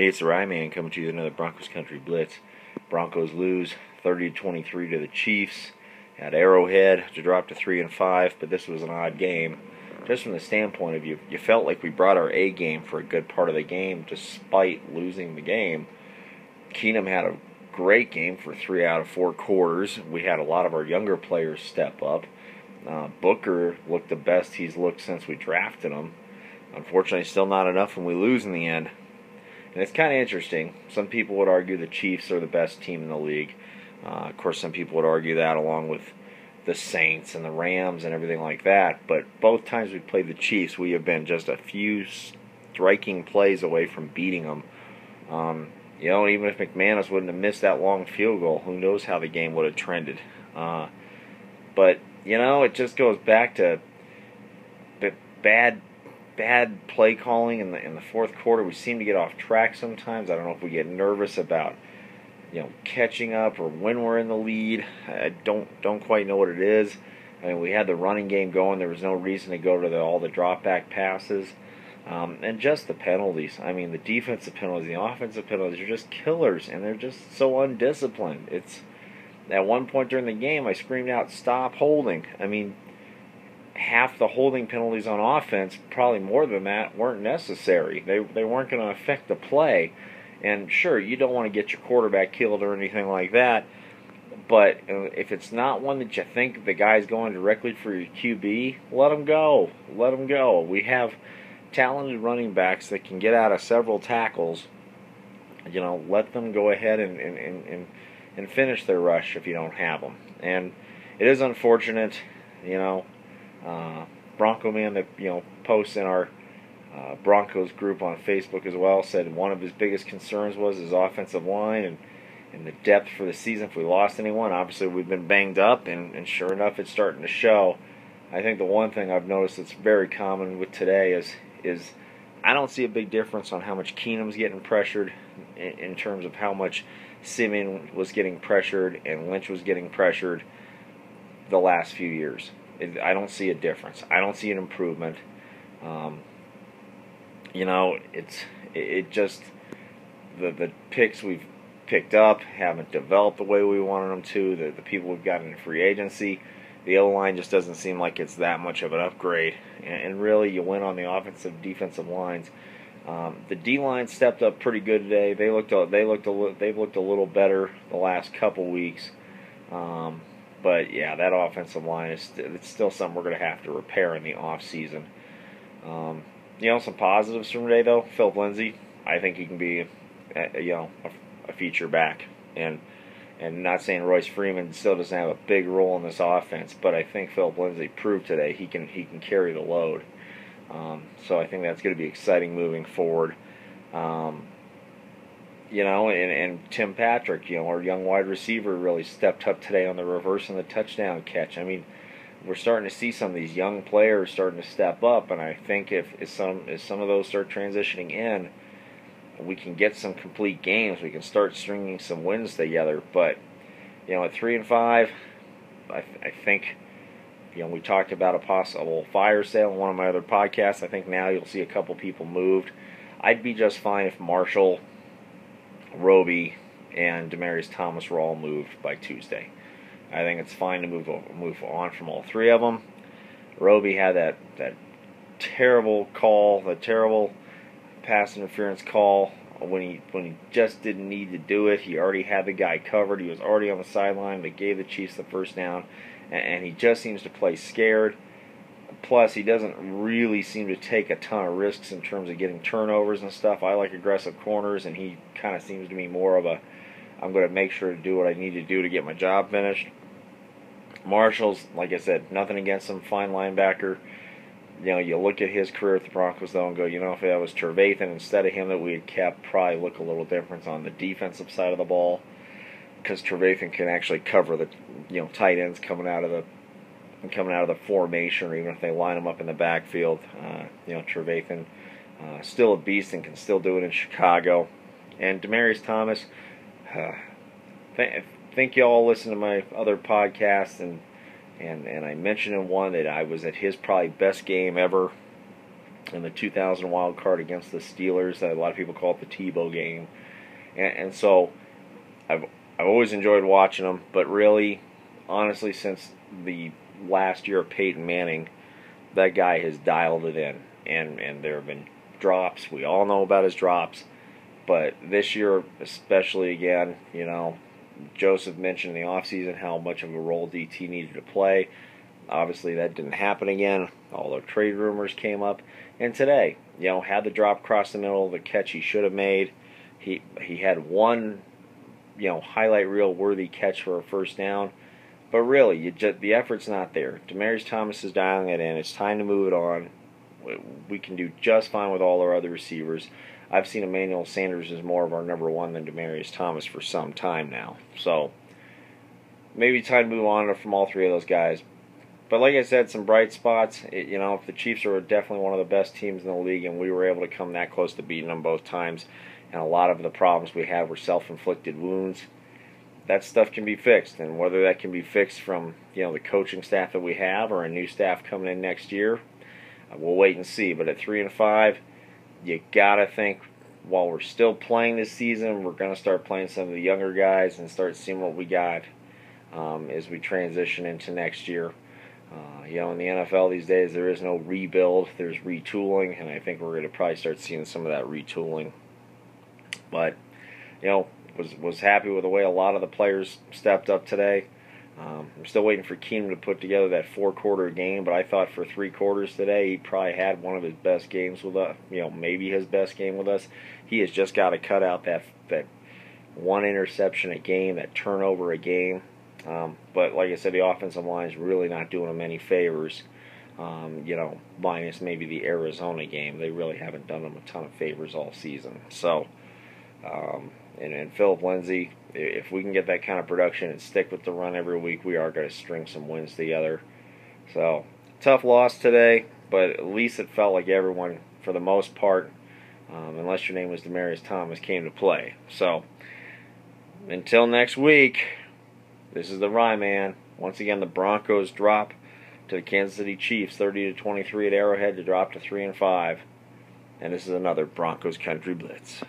Hey, it's the Rye Man coming to you with another Broncos Country Blitz. Broncos lose 30 to 23 to the Chiefs at Arrowhead to drop to 3 and 5, but this was an odd game. Just from the standpoint of you, you felt like we brought our A game for a good part of the game despite losing the game. Keenum had a great game for three out of four quarters. We had a lot of our younger players step up. Uh, Booker looked the best he's looked since we drafted him. Unfortunately, still not enough when we lose in the end. And it's kind of interesting. Some people would argue the Chiefs are the best team in the league. Uh, of course, some people would argue that along with the Saints and the Rams and everything like that. But both times we played the Chiefs, we have been just a few striking plays away from beating them. Um, you know, even if McManus wouldn't have missed that long field goal, who knows how the game would have trended. Uh, but, you know, it just goes back to bad bad play calling in the in the fourth quarter. We seem to get off track sometimes. I don't know if we get nervous about you know catching up or when we're in the lead. I don't don't quite know what it is. I mean, we had the running game going. There was no reason to go to the, all the drop back passes. Um, and just the penalties. I mean, the defensive penalties, the offensive penalties are just killers, and they're just so undisciplined. It's at one point during the game, I screamed out, "Stop holding!" I mean, half the holding penalties on offense, probably more than that, weren't necessary. They they weren't going to affect the play. And sure, you don't want to get your quarterback killed or anything like that. But uh, if it's not one that you think the guy's going directly for your QB, let him go. Let him go. We have talented running backs that can get out of several tackles. You know, let them go ahead and and, and, and finish their rush if you don't have them. And it is unfortunate, you know, uh, Bronco man that you know posts in our uh, Broncos group on Facebook as well said one of his biggest concerns was his offensive line and and the depth for the season. If we lost anyone, obviously we've been banged up, and, and sure enough, it's starting to show. I think the one thing I've noticed that's very common with today is is I don't see a big difference on how much Keenum's getting pressured in, in terms of how much Siemian was getting pressured and Lynch was getting pressured the last few years. I don't see a difference. I don't see an improvement. Um, you know, it's it, it just the the picks we've picked up haven't developed the way we wanted them to. The the people we've gotten in free agency, the O line just doesn't seem like it's that much of an upgrade. And, and really, you win on the offensive defensive lines. Um, the D line stepped up pretty good today. They looked a, they looked a, they've looked a little better the last couple weeks. Um, but yeah, that offensive line is st- it's still something we're going to have to repair in the off season. Um, you know, some positives from today though. Phillip Lindsay, I think he can be, a, you know, a, a, feature back, and and not saying Royce Freeman still doesn't have a big role in this offense, but I think Phillip Lindsay proved today he can he can carry the load. Um, so I think that's going to be exciting moving forward. Um, you know, and, and Tim Patrick, you know, our young wide receiver really stepped up today on the reverse and the touchdown catch. I mean, we're starting to see some of these young players starting to step up, and I think if, if some if some of those start transitioning in, we can get some complete games. We can start stringing some wins together. But you know, at three and five, I, I think you know we talked about a possible fire sale in one of my other podcasts. I think now you'll see a couple people moved. I'd be just fine if Marshall Roby, and Demaryius Thomas were all moved by Tuesday. I think it's fine to move move on from all three of them. Roby had that that terrible call, the terrible pass interference call when he when he just didn't need to do it. He already had the guy covered. He was already on the sideline. They gave the Chiefs the first down, and, and he just seems to play scared. Plus, he doesn't really seem to take a ton of risks in terms of getting turnovers and stuff. I like aggressive corners, and he kind of seems to be more of a I'm going to make sure to do what I need to do to get my job finished. Marshall's, like I said, nothing against him, fine linebacker. You know, you look at his career at the Broncos though and go, you know, if that was Trevathan instead of him that we had kept, probably look a little different on the defensive side of the ball because Trevathan can actually cover the, you know, tight ends coming out of the coming out of the formation, or even if they line them up in the backfield. Uh, you know, Trevathan, uh, still a beast and can still do it in Chicago. And Demaryius Thomas, uh, th- think y'all listen to my other podcasts, and and and I mentioned in one that I was at his probably best game ever in the 2000 wild card against the Steelers. A lot of people call it the Tebow game, and, and so I've I've always enjoyed watching them. But really, honestly, since the last year of Peyton Manning, that guy has dialed it in, and and there have been drops. We all know about his drops, but this year especially again, you know, Joseph mentioned in the offseason how much of a role DT needed to play. Obviously, that didn't happen again. All the trade rumors came up, and today, you know, had the drop across the middle, of the catch he should have made. He he had one, you know, highlight reel worthy catch for a first down, but really, you just, the effort's not there. Demaryius Thomas is dialing it in. It's time to move it on. We can do just fine with all our other receivers. I've seen Emmanuel Sanders as more of our number one than Demaryius Thomas for some time now. So maybe time to move on from all three of those guys. But like I said, some bright spots. It, you know, if the Chiefs are definitely one of the best teams in the league, and we were able to come that close to beating them both times, and a lot of the problems we had were self-inflicted wounds. That stuff can be fixed, and whether that can be fixed from you know the coaching staff that we have or a new staff coming in next year, uh, we'll wait and see. But at three and five, you gotta think while we're still playing this season, we're gonna start playing some of the younger guys and start seeing what we got um, as we transition into next year. Uh, you know, in the NFL these days, there is no rebuild. There's retooling, and I think we're going to probably start seeing some of that retooling. But, you know, was was happy with the way a lot of the players stepped up today. Um, I'm still waiting for Keenum to put together that four quarter game, but I thought for three quarters today he probably had one of his best games with us. You know, maybe his best game with us. He has just got to cut out that that one interception a game, that turnover a game. Um, but like I said, the offensive line is really not doing him any favors. Um, you know, minus maybe the Arizona game, they really haven't done him a ton of favors all season. So, um, and, and Phillip Lindsay, if we can get that kind of production and stick with the run every week, we are going to string some wins together. So, tough loss today, but at least it felt like everyone, for the most part, um, unless your name was Demaryius Thomas, came to play. So, until next week. This is the Rye Man. Once again, the Broncos drop to the Kansas City Chiefs, 30 to 23 at Arrowhead to drop to 3 and 5. And this is another Broncos Country Blitz.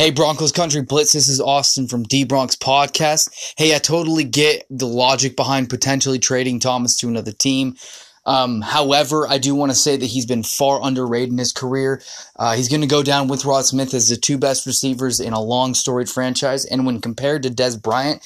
Hey, Broncos Country Blitz, this is Austin from D Bronx Podcast. Hey, I totally get the logic behind potentially trading Thomas to another team. Um, however, I do want to say that he's been far underrated in his career. Uh, he's going to go down with Rod Smith as the two best receivers in a long storied franchise. And when compared to Dez Bryant,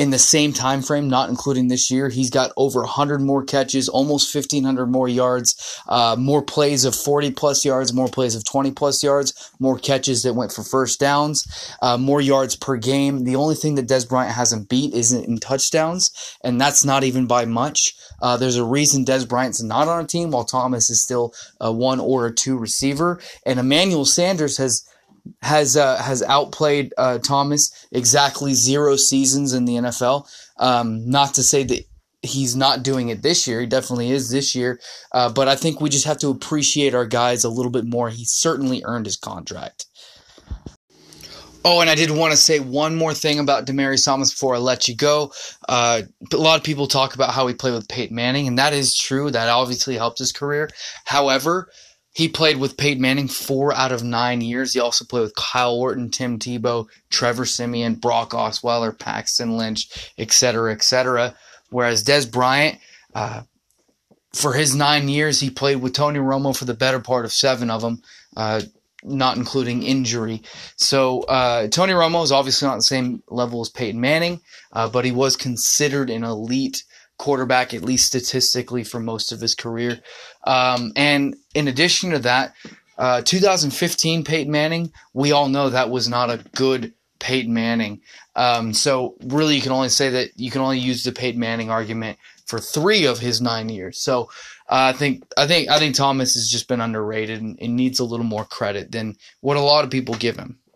in the same time frame, not including this year, he's got over 100 more catches, almost 1,500 more yards, uh, more plays of 40 plus yards, more plays of 20 plus yards, more catches that went for first downs, uh, more yards per game. The only thing that Dez Bryant hasn't beat isn't in touchdowns, and that's not even by much. Uh, there's a reason Dez Bryant's not on a team while Thomas is still a one or a two receiver, and Emmanuel Sanders has has uh, has outplayed uh, Thomas exactly zero seasons in the NFL. Um, not to say that he's not doing it this year. He definitely is this year. Uh, but I think we just have to appreciate our guys a little bit more. He certainly earned his contract. Oh, and I did want to say one more thing about Demaryius Thomas before I let you go. Uh, a lot of people talk about how he played with Peyton Manning, and that is true. That obviously helped his career. However, he played with Peyton Manning four out of nine years. He also played with Kyle Orton, Tim Tebow, Trevor Siemian, Brock Osweiler, Paxton Lynch, etc., etc. Whereas Dez Bryant, uh, for his nine years, he played with Tony Romo for the better part of seven of them, uh, not including injury. So uh, Tony Romo is obviously not the same level as Peyton Manning, uh, but he was considered an elite quarterback, at least statistically, for most of his career. Um, and in addition to that, uh, 2015 Peyton Manning, we all know that was not a good Peyton Manning. Um, so really, you can only say that you can only use the Peyton Manning argument for three of his nine years. So uh, I think I think I think Thomas has just been underrated and, and needs a little more credit than what a lot of people give him.